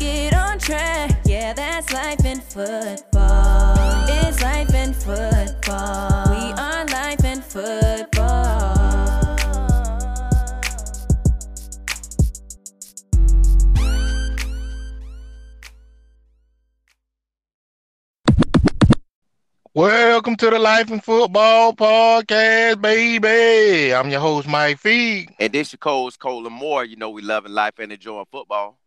get on track. Yeah, that's life in football. It's life in football. We are life in football. Welcome to the Life in Football podcast, baby. I'm your host, Mike Feig. And this your coach, Colin Moore. You know we loving life and enjoying football.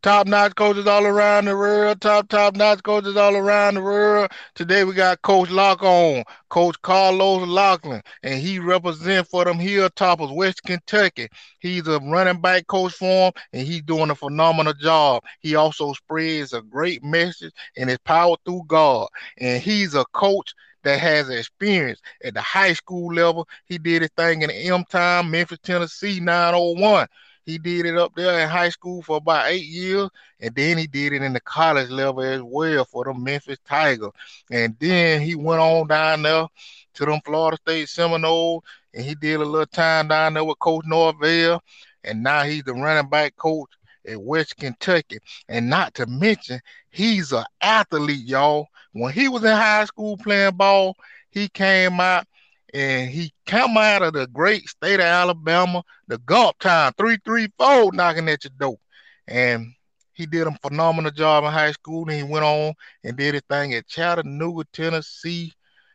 Top notch coaches all around the world. Top, top notch coaches all around the world. Today we got Coach Lock on, Coach Carlos Locklyn, and he represents for them Hilltoppers, West Kentucky. He's a running back coach for them, and he's doing a phenomenal job. He also spreads a great message and is powered through God. And he's a coach that has experience at the high school level. He did his thing in the M Time, Memphis, Tennessee, 901. He did it up there in high school for about eight years, and then he did it in the college level as well for the Memphis Tigers. And then he went on down there to them Florida State Seminoles, and he did a little time down there with Coach Norvell, and now he's the running back coach at West Kentucky. And not to mention, he's an athlete, y'all. When he was in high school playing ball, he came out and he come out of the great state of Alabama, the Gulf time, 334 knocking at your door. And he did a phenomenal job in high school. And he went on and did his thing at Chattanooga, Tennessee.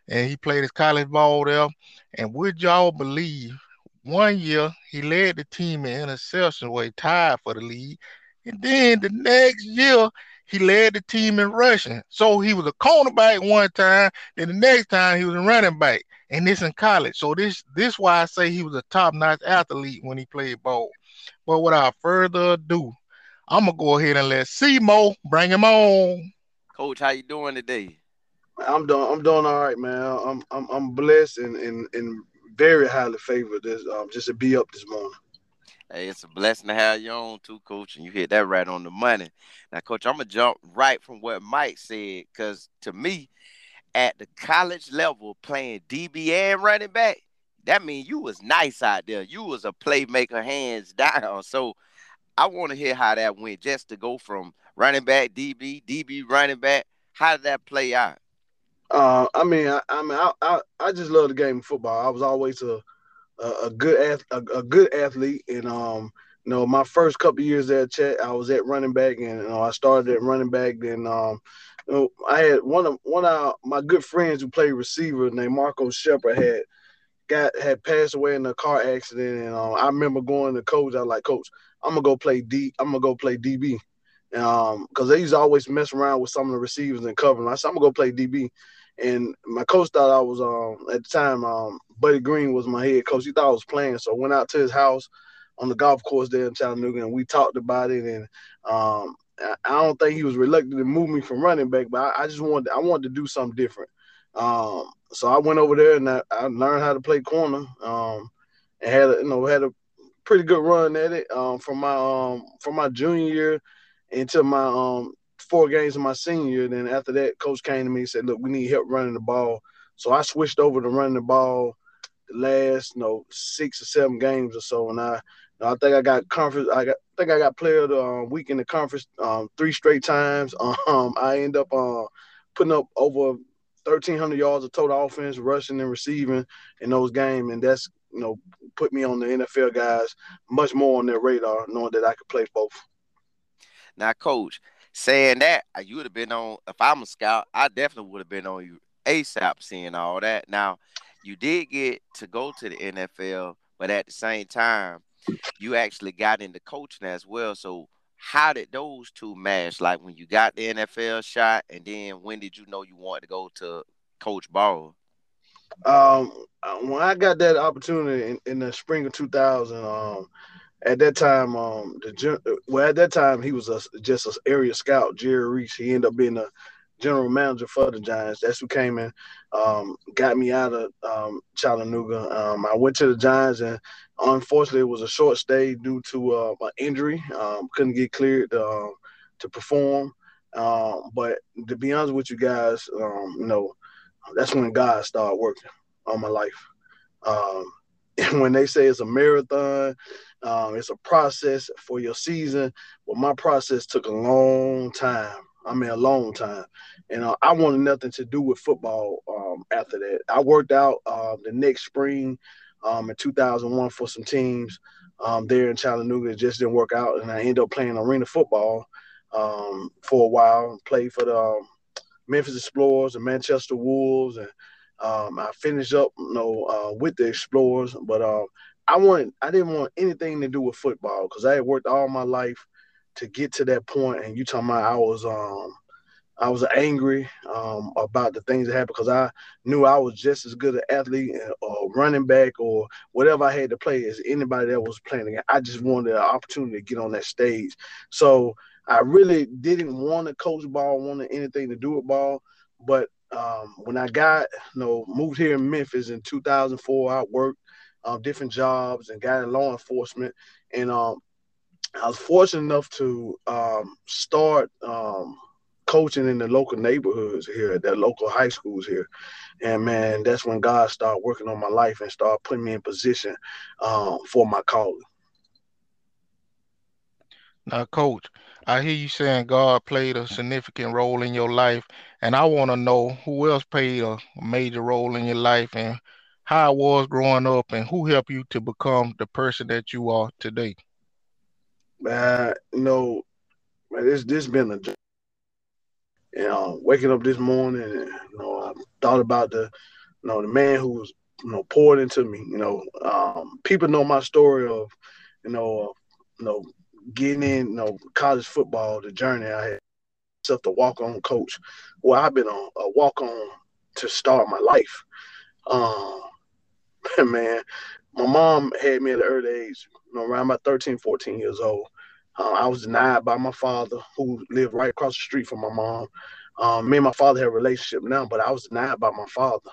And he played his college ball there. And would y'all believe one year he led the team in interception where he tied for the lead. And then the next year he led the team in rushing. So he was a cornerback one time, then the next time he was a running back and this in college. So this this why I say he was a top notch athlete when he played ball. But without further ado, I'm gonna go ahead and let Simo bring him on. Coach, how you doing today? I'm doing I'm doing all right, man. I'm I'm I'm blessed and and, and very highly favored this um, just to be up this morning. Hey, it's a blessing to have you on too, coach, and you hit that right on the money. Now, coach, I'm gonna jump right from what Mike said, because to me, at the college level playing DB and running back, that means you was nice out there. You was a playmaker hands down. So I want to hear how that went just to go from running back DB, DB running back. How did that play out? Uh, I mean, I, I mean, I, I, I, just love the game of football. I was always a a, good a, good athlete, and um, you know, my first couple years at Chet, I was at running back, and you know, I started at running back. Then um, you know, I had one of one of my good friends who played receiver named Marco Shepard had got had passed away in a car accident, and um, I remember going to coach. I was like, Coach, I'm gonna go play D. I'm gonna go play DB, um, because they used to always mess around with some of the receivers and covering. I said, I'm gonna go play DB, and my coach thought I was um at the time um Buddy Green was my head coach. He thought I was playing, so I went out to his house on the golf course there in Chattanooga, and we talked about it. And um, I don't think he was reluctant to move me from running back, but I, I just wanted I wanted to do something different. Um, so I went over there and I, I learned how to play corner. Um, and had a, you know had a pretty good run at it um, from my um, from my junior year into my um, four games in my senior year. Then after that, coach came to me and said, "Look, we need help running the ball." So I switched over to running the ball the last you know six or seven games or so, and I I think I got conference. I got, I think I got player the um, week in the conference um, three straight times. Um, I end up uh, putting up over 1,300 yards of total offense, rushing and receiving in those games, and that's you know put me on the NFL guys much more on their radar, knowing that I could play both. Now, coach, saying that uh, you would have been on. If I'm a scout, I definitely would have been on you ASAP, seeing all that. Now, you did get to go to the NFL, but at the same time you actually got into coaching as well. So how did those two match? Like when you got the NFL shot, and then when did you know you wanted to go to coach ball? Um, uh, when I got that opportunity in, in the spring of 2000, um, at that time, um, the well at that time he was a, just an area scout, Jerry Reese. He ended up being a general manager for the Giants. That's who came in, um, got me out of um, Chattanooga. Um, I went to the Giants, and unfortunately, it was a short stay due to uh, an injury. Um, couldn't get cleared to, uh, to perform. Um, but to be honest with you guys, um, you know, that's when God started working on my life. Um, and when they say it's a marathon, um, it's a process for your season. but my process took a long time. I mean, a long time. And uh, I wanted nothing to do with football um, after that. I worked out uh, the next spring um, in 2001 for some teams um, there in Chattanooga. It just didn't work out. And I ended up playing arena football um, for a while, played for the Memphis Xplorers and Manchester Wolves. And um, I finished up, you know, uh, with the Xplorers. But uh, I want I didn't want anything to do with football because I had worked all my life to get to that point. And you talking about I was um I was angry um, about the things that happened because I knew I was just as good an athlete or running back or whatever I had to play as anybody that was playing. I just wanted an opportunity to get on that stage. So I really didn't want to coach ball, wanted anything to do with ball. But um, when I got, you know, moved here in Memphis in 2004, I worked different jobs and got in law enforcement. And um, I was fortunate enough to um, start um, coaching in the local neighborhoods here, the local high schools here. And man, that's when God started working on my life and started putting me in position um, for my calling. Now, coach, I hear you saying God played a significant role in your life, and I want to know who else played a major role in your life and how it was growing up and who helped you to become the person that you are today. Uh, you know, this this been a you know, waking up this morning and you know, I thought about the you know, the man who was, you know, poured into me. You know, um, people know my story of, you know, uh, you know, getting in, you know, college football, the journey I had myself to walk on coach. Well, I've been on a walk on to start my life. Um, man, my mom had me at an early age, you know, around about 13, 14 years old. Uh, I was denied by my father, who lived right across the street from my mom. Um, me and my father had a relationship now, but I was denied by my father.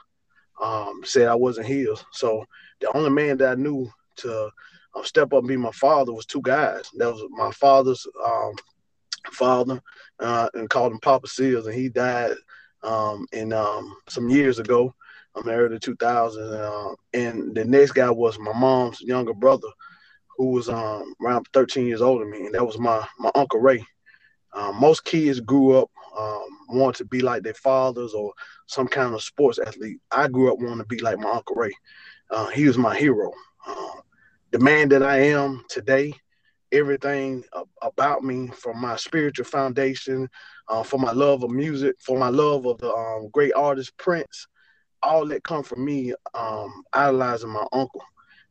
Um, said I wasn't his. So the only man that I knew to um, step up and be my father was two guys. That was my father's um, father, uh, and called him Papa Seals, and he died um, in um, some years ago. I'm in early 2000s, uh, and the next guy was my mom's younger brother, who was um, around 13 years older than me, and that was my my uncle Ray. Um, most kids grew up um, wanting to be like their fathers or some kind of sports athlete. I grew up wanting to be like my uncle Ray. Uh, he was my hero. Uh, the man that I am today, everything about me, from my spiritual foundation, uh, for my love of music, for my love of the um, great artist Prince, all that come from me um, idolizing my uncle.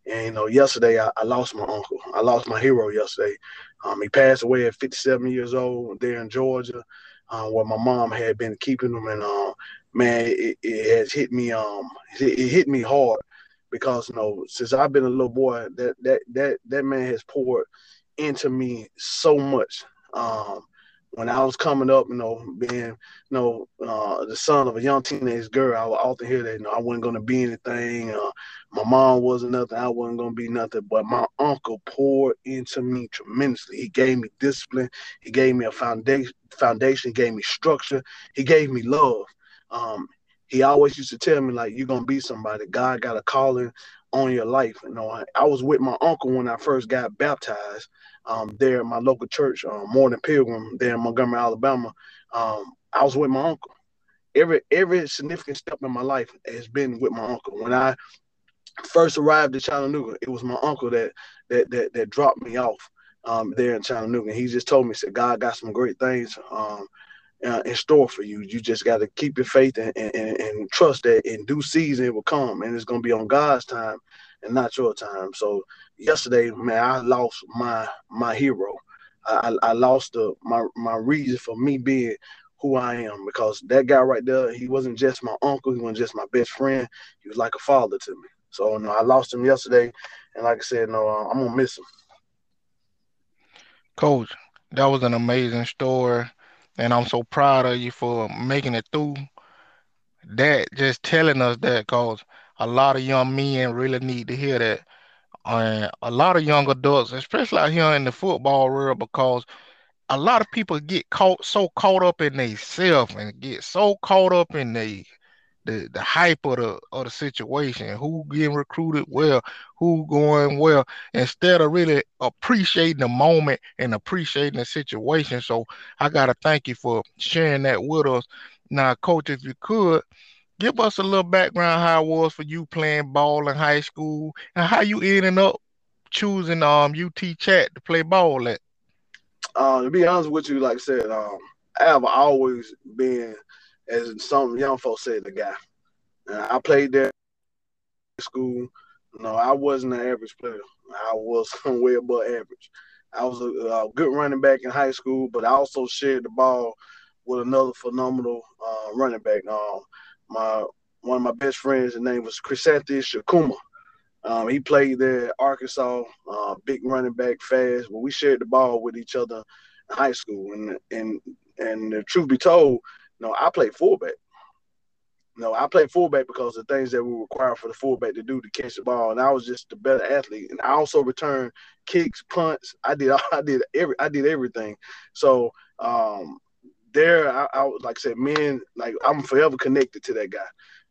And you know, yesterday I, I, lost my uncle. I lost my hero yesterday. Um, he passed away at 57 years old there in Georgia, uh, where my mom had been keeping him. And uh, man, it, it, has hit me. Um, it, it, hit me hard because you know, since I've been a little boy, that that that that man has poured into me so much. Um, when I was coming up, you know, being, you know, uh, the son of a young teenage girl, I would often hear that, you know, I wasn't going to be anything. Uh, my mom wasn't nothing. I wasn't going to be nothing. But my uncle poured into me tremendously. He gave me discipline. He gave me a foundation. Foundation. He gave me structure. He gave me love. Um, he always used to tell me like, "You're gonna be somebody. God got a calling on your life." You know, I, I was with my uncle when I first got baptized um, there at my local church, um, Morning Pilgrim, there in Montgomery, Alabama. Um, I was with my uncle. Every every significant step in my life has been with my uncle. When I first arrived in Chattanooga, it was my uncle that that that, that dropped me off um, there in Chattanooga. He just told me, said, God got some great things um, uh, in store for you. You just got to keep your faith and, and, and, trust that in due season it will come, and it's going to be on God's time and not your time. So yesterday, man, I lost my my hero. I, I lost the my my reason for me being who I am because that guy right there, he wasn't just my uncle, he wasn't just my best friend. He was like a father to me. So know, I lost him yesterday, and like I said, no, uh, I'm gonna miss him. Coach, that was an amazing story, and I'm so proud of you for making it through. That just telling us that, cause a lot of young men really need to hear that, and a lot of young adults, especially out here in the football world, because a lot of people get caught so caught up in themselves and get so caught up in the the, hype of the of the situation, who getting recruited well, who going well, instead of really appreciating the moment and appreciating the situation. So I gotta thank you for sharing that with us. Now, coach, if you could give us a little background how it was for you playing ball in high school and how you ended up choosing um UT Chat to play ball at. Uh, to be honest with you, like I said, um, I have always been, as some young folks say, the guy. Uh, I played there in school. No, I wasn't an average player. I was way above average. I was a, a, good running back in high school, but I also shared the ball with another phenomenal uh, running back. Um, my one of my best friends, his name was Chrysanthus Chukwuma. Um, he played there Arkansas, uh, big running back, fast. But we shared the ball with each other in high school, and and and the truth be told, know, I played fullback. No, I played fullback because the things that were required for the fullback to do to catch the ball, and I was just a better athlete. And I also returned kicks, punts. I did, I did every, I did everything. So um, there, I, I like I said, men, like I'm forever connected to that guy.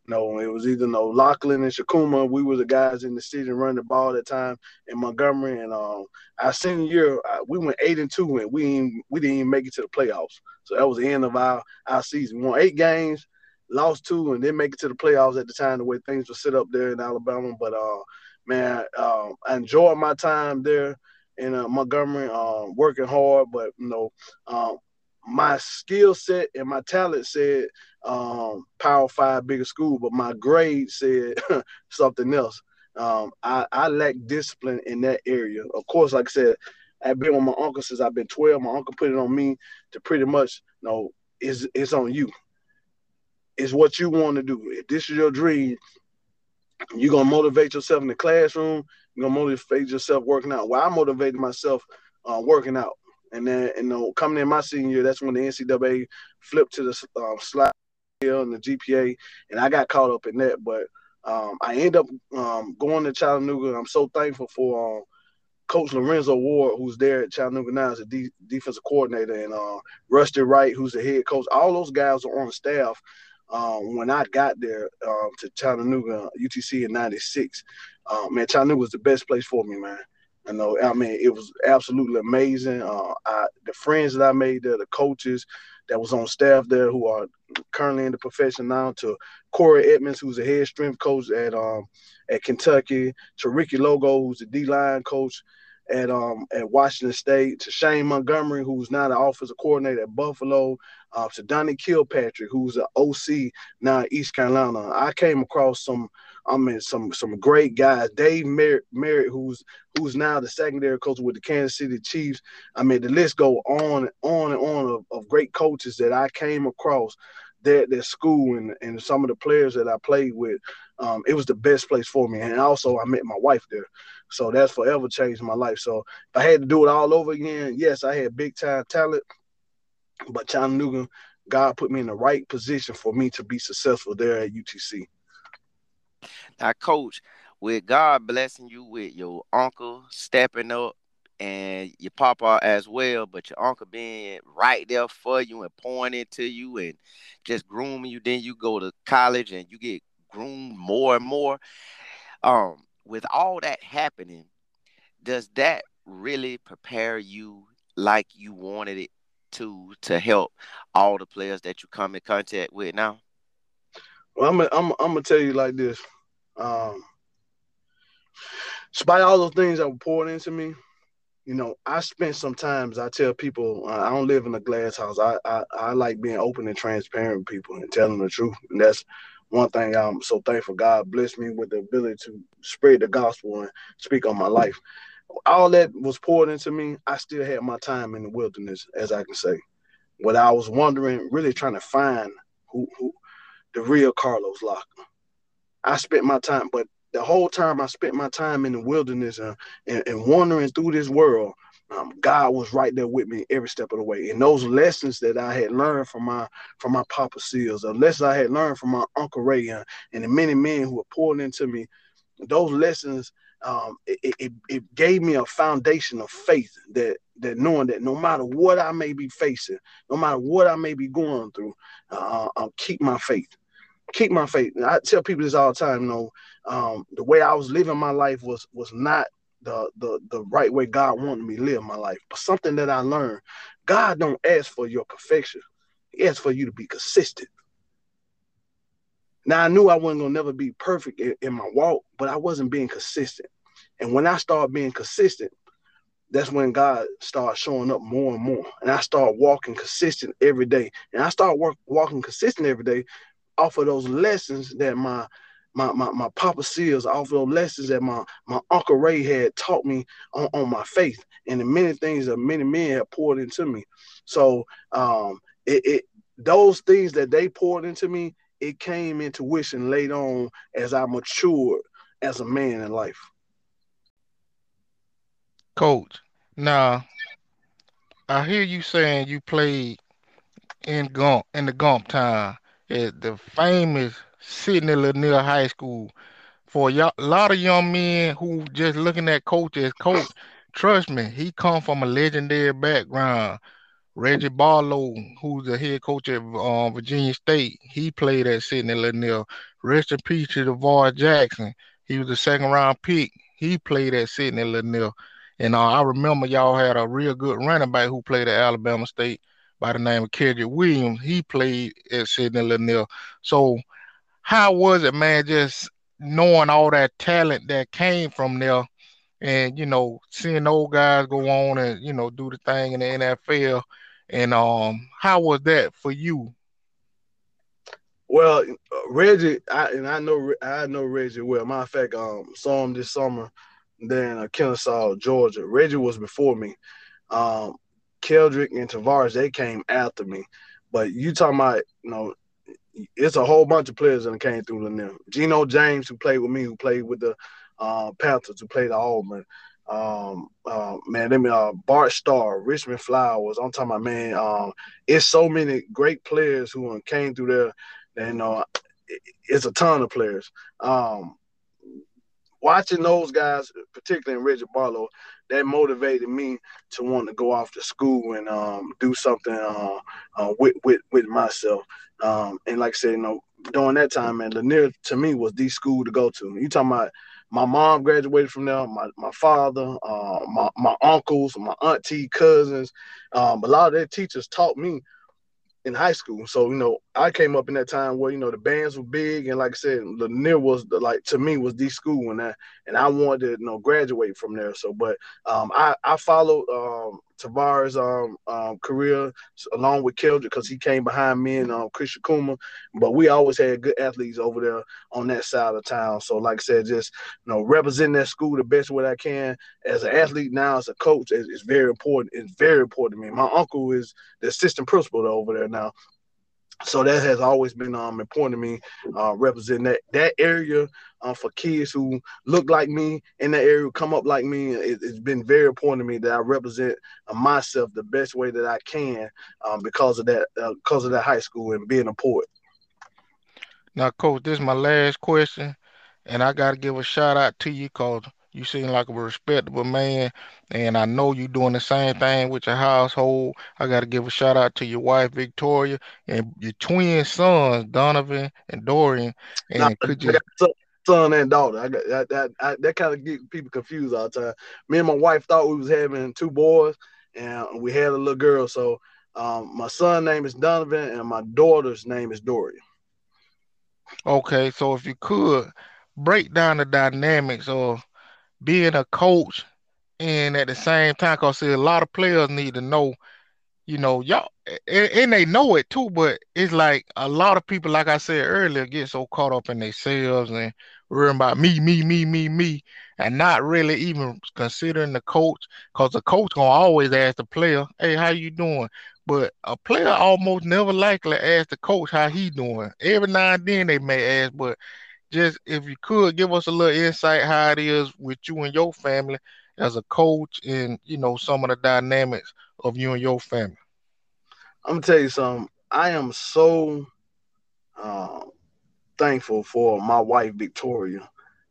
No, it was either no Locklyn and Chukwuma. We were the guys in the season running the ball at the time in Montgomery. And um, our senior year, uh, we went eight and two, and we didn't, we didn't even make it to the playoffs. So that was the end of our our season. We won eight games, lost two, and didn't make it to the playoffs at the time the way things were set up there in Alabama. But uh, man, uh, I enjoyed my time there in uh, Montgomery, um, working hard. But you know, um, my skill set and my talent said um, Power Five bigger school, but my grade said something else. Um, I, I lack discipline in that area. Of course, like I said, I've been with my uncle since I've been 12. My uncle put it on me to pretty much, you know, it's, it's on you. It's what you want to do. If this is your dream, you're going to motivate yourself in the classroom. You're going to motivate yourself working out. Well, I motivated myself uh, working out. And then, you know, coming in my senior year, that's when the NCAA flipped to the um, slide and the GPA, and I got caught up in that. But um, I end up um, going to Chattanooga. I'm so thankful for um, Coach Lorenzo Ward, who's there at Chattanooga now as a de- defensive coordinator, and uh, Rusty Wright, who's the head coach. All those guys are on staff um, when I got there um, to Chattanooga UTC in '96. Uh, man, Chattanooga was the best place for me, man. I know. I mean, it was absolutely amazing. Uh, I, the friends that I made there, the coaches that was on staff there who are currently in the profession now, to Corey Edmonds, who's a head strength coach at um, at Kentucky, to Ricky Logo, who's the D line coach at um at Washington State, to Shane Montgomery, who's now the offensive coordinator at Buffalo, uh, to Donnie Kirkpatrick, who's an OC now in East Carolina. I came across some I mean, some some great guys. Dave Merritt, Merritt, who's who's now the secondary coach with the Kansas City Chiefs. I mean, the list go on and on and on of, of great coaches that I came across there at their school and, and some of the players that I played with. Um, it was the best place for me. And also, I met my wife there. So that's forever changed my life. So if I had to do it all over again, yes, I had big time talent, but Chattanooga, God put me in the right position for me to be successful there at UTC. Now, coach, with God blessing you with your uncle stepping up and your papa as well, but your uncle being right there for you and pointing to you and just grooming you, then you go to college and you get groomed more and more. Um, with all that happening, does that really prepare you like you wanted it to to help all the players that you come in contact with now? Well, I'm I'm I'm gonna tell you like this. Um, despite all those things that were poured into me, you know, I spent some times. I tell people uh, I don't live in a glass house. I, I I like being open and transparent with people and telling the truth, and that's one thing I'm so thankful. God blessed me with the ability to spread the gospel and speak on my life. All that was poured into me. I still had my time in the wilderness, as I can say. What I was wondering, really trying to find who, who the real Carlos Locklyn. I spent my time, but the whole time I spent my time in the wilderness and, and, and wandering through this world, um, God was right there with me every step of the way. And those lessons that I had learned from my from my Papa Seals, the lessons I had learned from my Uncle Ray and the many men who were pouring into me, those lessons um, it, it, it gave me a foundation of faith that that knowing that no matter what I may be facing, no matter what I may be going through, uh, I'll keep my faith. Keep my faith. And I tell people this all the time. You know, um, the way I was living my life was was not the the the right way God wanted me to live my life. But something that I learned, God don't ask for your perfection. He asks for you to be consistent. Now I knew I wasn't gonna never be perfect in, in my walk, but I wasn't being consistent. And when I started being consistent, that's when God started showing up more and more. And I started walking consistent every day. And I started work, walking consistent every day off of those lessons that my my my, my Papa Seals, off of those lessons that my my Uncle Ray had taught me on, on my faith and the many things that many men have poured into me. So um it, it those things that they poured into me, it came into wishing later on as I matured as a man in life. Coach, now I hear you saying you played in Gump in the Gump time at the famous Sidney Lanier High School. For a lot of young men who just looking at coach as coach, trust me, he come from a legendary background. Reggie Barlow, who's the head coach at uh, Virginia State, he played at Sidney Lanier. Rest in peace to Tarvaris Jackson. He was a second round pick. He played at Sidney Lanier. And uh, I remember y'all had a real good running back who played at Alabama State by the name of Kedrick Williams. He played at Sidney Lanier. So how was it, man, just knowing all that talent that came from there and, you know, seeing old guys go on and, you know, do the thing in the NFL. And um, how was that for you? Well, Reggie, I, and I know I know Reggie well. Matter of fact, um, saw him this summer than uh, Kennesaw, Georgia. Reggie was before me. Um, Keldrick and Tarvaris, they came after me. But you talking about, you know, it's a whole bunch of players that came through Lanier. Gino James, who played with me, who played with the uh, Panthers, who played at Auburn. Um, uh, man, let me uh, Bart Starr, Richmond Flowers. I'm talking about man. Um, it's so many great players who came through there. And uh, it's a ton of players. Um, watching those guys, particularly in Reggie Barlow, that motivated me to want to go off to school and um, do something uh, uh, with, with with myself. Um, and like I said, you know, during that time, man, Lanier to me was the school to go to. You talking about my mom graduated from there, my, my father, uh, my, my uncles, my auntie, cousins. Um, a lot of their teachers taught me in high school. So, you know, I came up in that time where, you know, the bands were big and like I said, Lanier was the, like to me was the school and that and I wanted to, you know, graduate from there. So but um I, I followed um Tarvaris' um, um, career along with Keldrick because he came behind me and um, Chrys Chukwuma. But we always had good athletes over there on that side of town. So, like I said, just you know, represent that school the best way I can as an athlete now as a coach is, is very important. It's very important to me. My uncle is the assistant principal over there now so that has always been um, important to me, uh, representing that that area uh, for kids who look like me in that area, come up like me. It, has been very important to me that I represent uh, myself the best way that I can um, because of that uh, because of that high school and being a poet. Now, coach, this is my last question, and I got to give a shout out to you because you seem like a respectable man, and I know you're doing the same thing with your household. I got to give a shout out to your wife Victoria and your twin sons Donovan and Dorian. And could you? Son and daughter. I got that. That, that kind of get people confused all the time. Me and my wife thought we was having two boys, and we had a little girl. So um, my son name is Donovan, and my daughter's name is Dorian. Okay, so if you could break down the dynamics of being a coach and at the same time, cause see, a lot of players need to know, you know, y'all, and, and, they know it too, but it's like a lot of people, like I said earlier, get so caught up in themselves and worrying about me, me, me, me, me, and not really even considering the coach, cause the coach gonna always ask the player, "Hey, how you doing?" But a player almost never likely ask the coach how he doing. Every now and then they may ask, but just if you could give us a little insight how it is with you and your family as a coach and you know some of the dynamics of you and your family? I'm gonna tell you something. I am so uh, thankful for my wife Victoria.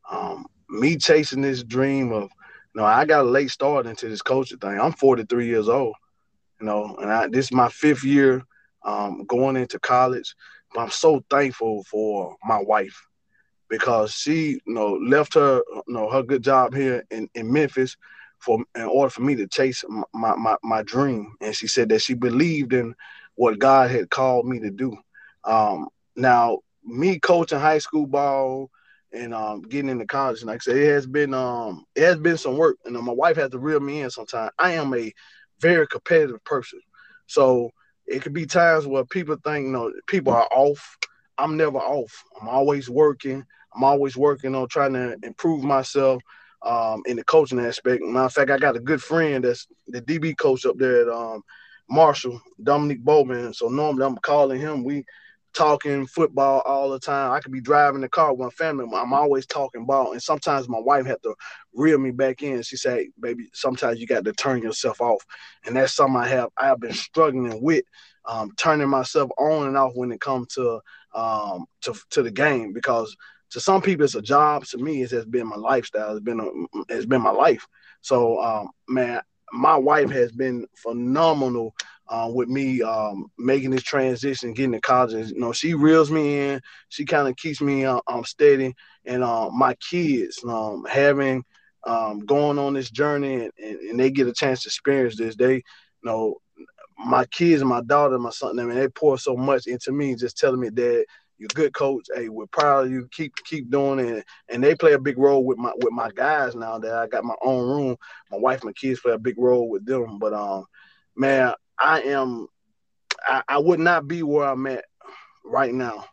Um, me chasing this dream of, you know, I got a late start into this coaching thing. I'm 43 years old, you know, and I, this is my fifth year um, going into college. But I'm so thankful for my wife because she, you know, left her, you know, her good job here in, in Memphis for in order for me to chase my, my my dream. And she said that she believed in what God had called me to do. Um, now, me coaching high school ball and um, getting into college, like I said, it has been um, it has been some work. And my wife has to reel me in sometimes. I am a very competitive person, so it could be times where people think, you know, people are off. I'm never off. I'm always working. I'm always working on trying to improve myself um, in the coaching aspect. Matter of fact, I got a good friend that's the DB coach up there at um, Marshall, Dominic Bowman. So normally I'm calling him. We talking football all the time. I could be driving the car with my family. I'm always talking ball. And sometimes my wife had to reel me back in. She said, baby, sometimes you got to turn yourself off. And that's something I have I have been struggling with, um, turning myself on and off when it comes to um to, to the game because to some people it's a job. To me, it has been my lifestyle. It's been a, it's been my life. So um, man, my wife has been phenomenal uh, with me um, making this transition, getting to college. You know, she reels me in. She kind of keeps me uh, um, steady. And uh, my kids um, having um, going on this journey, and, and, and, they get a chance to experience this. They, you know, my kids, my daughter, my son, I mean, they pour so much into me, just telling me that you're a good coach. Hey, we're proud of you. Keep keep doing it. And they play a big role with my with my guys now that I got my own room. My wife, my kids play a big role with them. But um, man, I am I, I would not be where I'm at right now,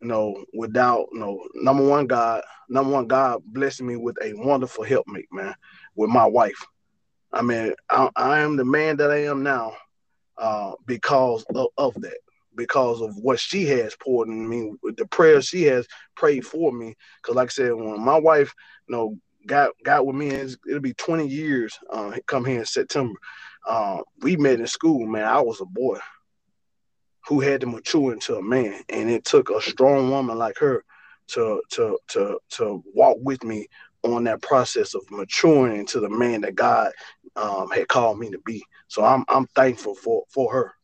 you know, without you know, number one God, number one God blessing me with a wonderful helpmate, man, with my wife. I mean, I, I am the man that I am now uh, because of, of that because of what she has poured in me, the prayers she has prayed for me. Because, like I said, when my wife, you know, got got with me, it'll be 20 years. Uh, come here in September. Uh, we met in school, man. I was a boy who had to mature into a man, and it took a strong woman like her to to to to walk with me on that process of maturing into the man that God um, had called me to be. So I'm I'm thankful for for her.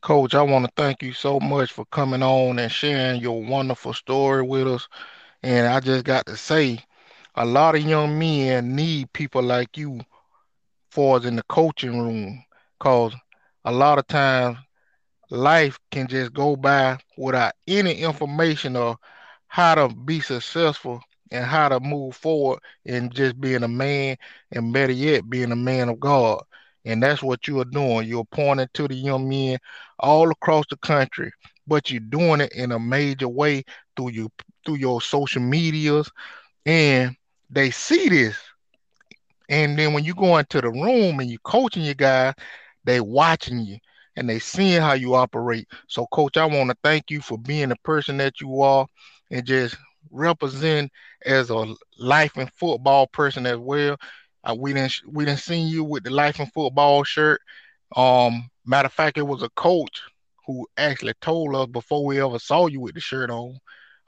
Coach, I want to thank you so much for coming on and sharing your wonderful story with us. And I just got to say, a lot of young men need people like you for us in the coaching room because a lot of times life can just go by without any information of how to be successful and how to move forward and just being a man and better yet being a man of God. And that's what you are doing. You're pointing to the young men all across the country, but you're doing it in a major way through you through your social medias, and they see this. And then when you go into the room and you're coaching your guys, they watching you and they seeing how you operate. So, coach, I want to thank you for being the person that you are and just represent as a life and football person as well. Uh, we didn't we didn't see you with the life and football shirt. Um, matter of fact, it was a coach who actually told us before we ever saw you with the shirt on.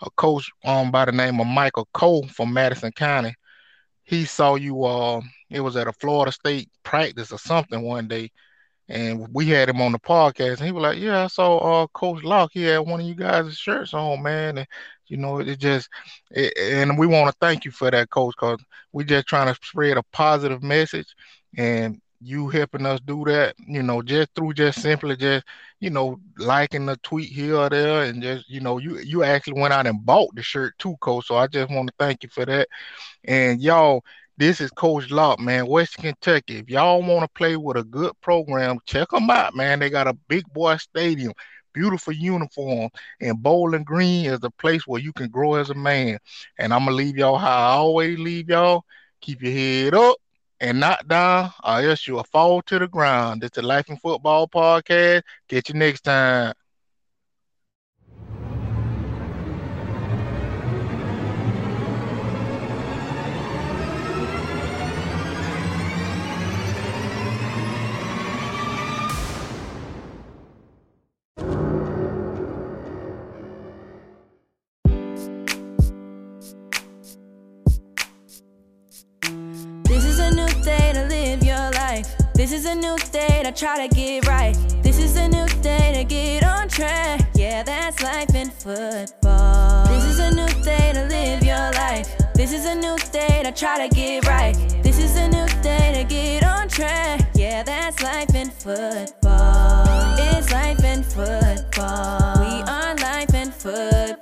A coach um by the name of Michael Cole from Madison County. He saw you. Uh, it was at a Florida State practice or something one day, and we had him on the podcast. And he was like, "Yeah, I saw uh, Coach Locke. He had one of you guys' shirts on, man." And you know, it just, it, and we want to thank you for that, coach, because we just trying to spread a positive message, and you helping us do that, you know, just through just simply just, you know, liking the tweet here or there, and just, you know, you you actually went out and bought the shirt too, coach. So I just want to thank you for that, and y'all. This is Coach Locke, man, Western Kentucky. If y'all want to play with a good program, check them out, man. They got a big boy stadium beautiful uniform, and Bowling Green is the place where you can grow as a man. And I'm gonna leave y'all how I always leave y'all. Keep your head up and not down, or else you'll fall to the ground. It's the Life and Football Podcast. Catch you next time. a new day to try to get right. This is a new day to get on track. Yeah, that's life in football. This is a new day to live your life. This is a new day to try to get right. This is a new day to get on track. Yeah, that's life in football. It's life in football. We are life in football.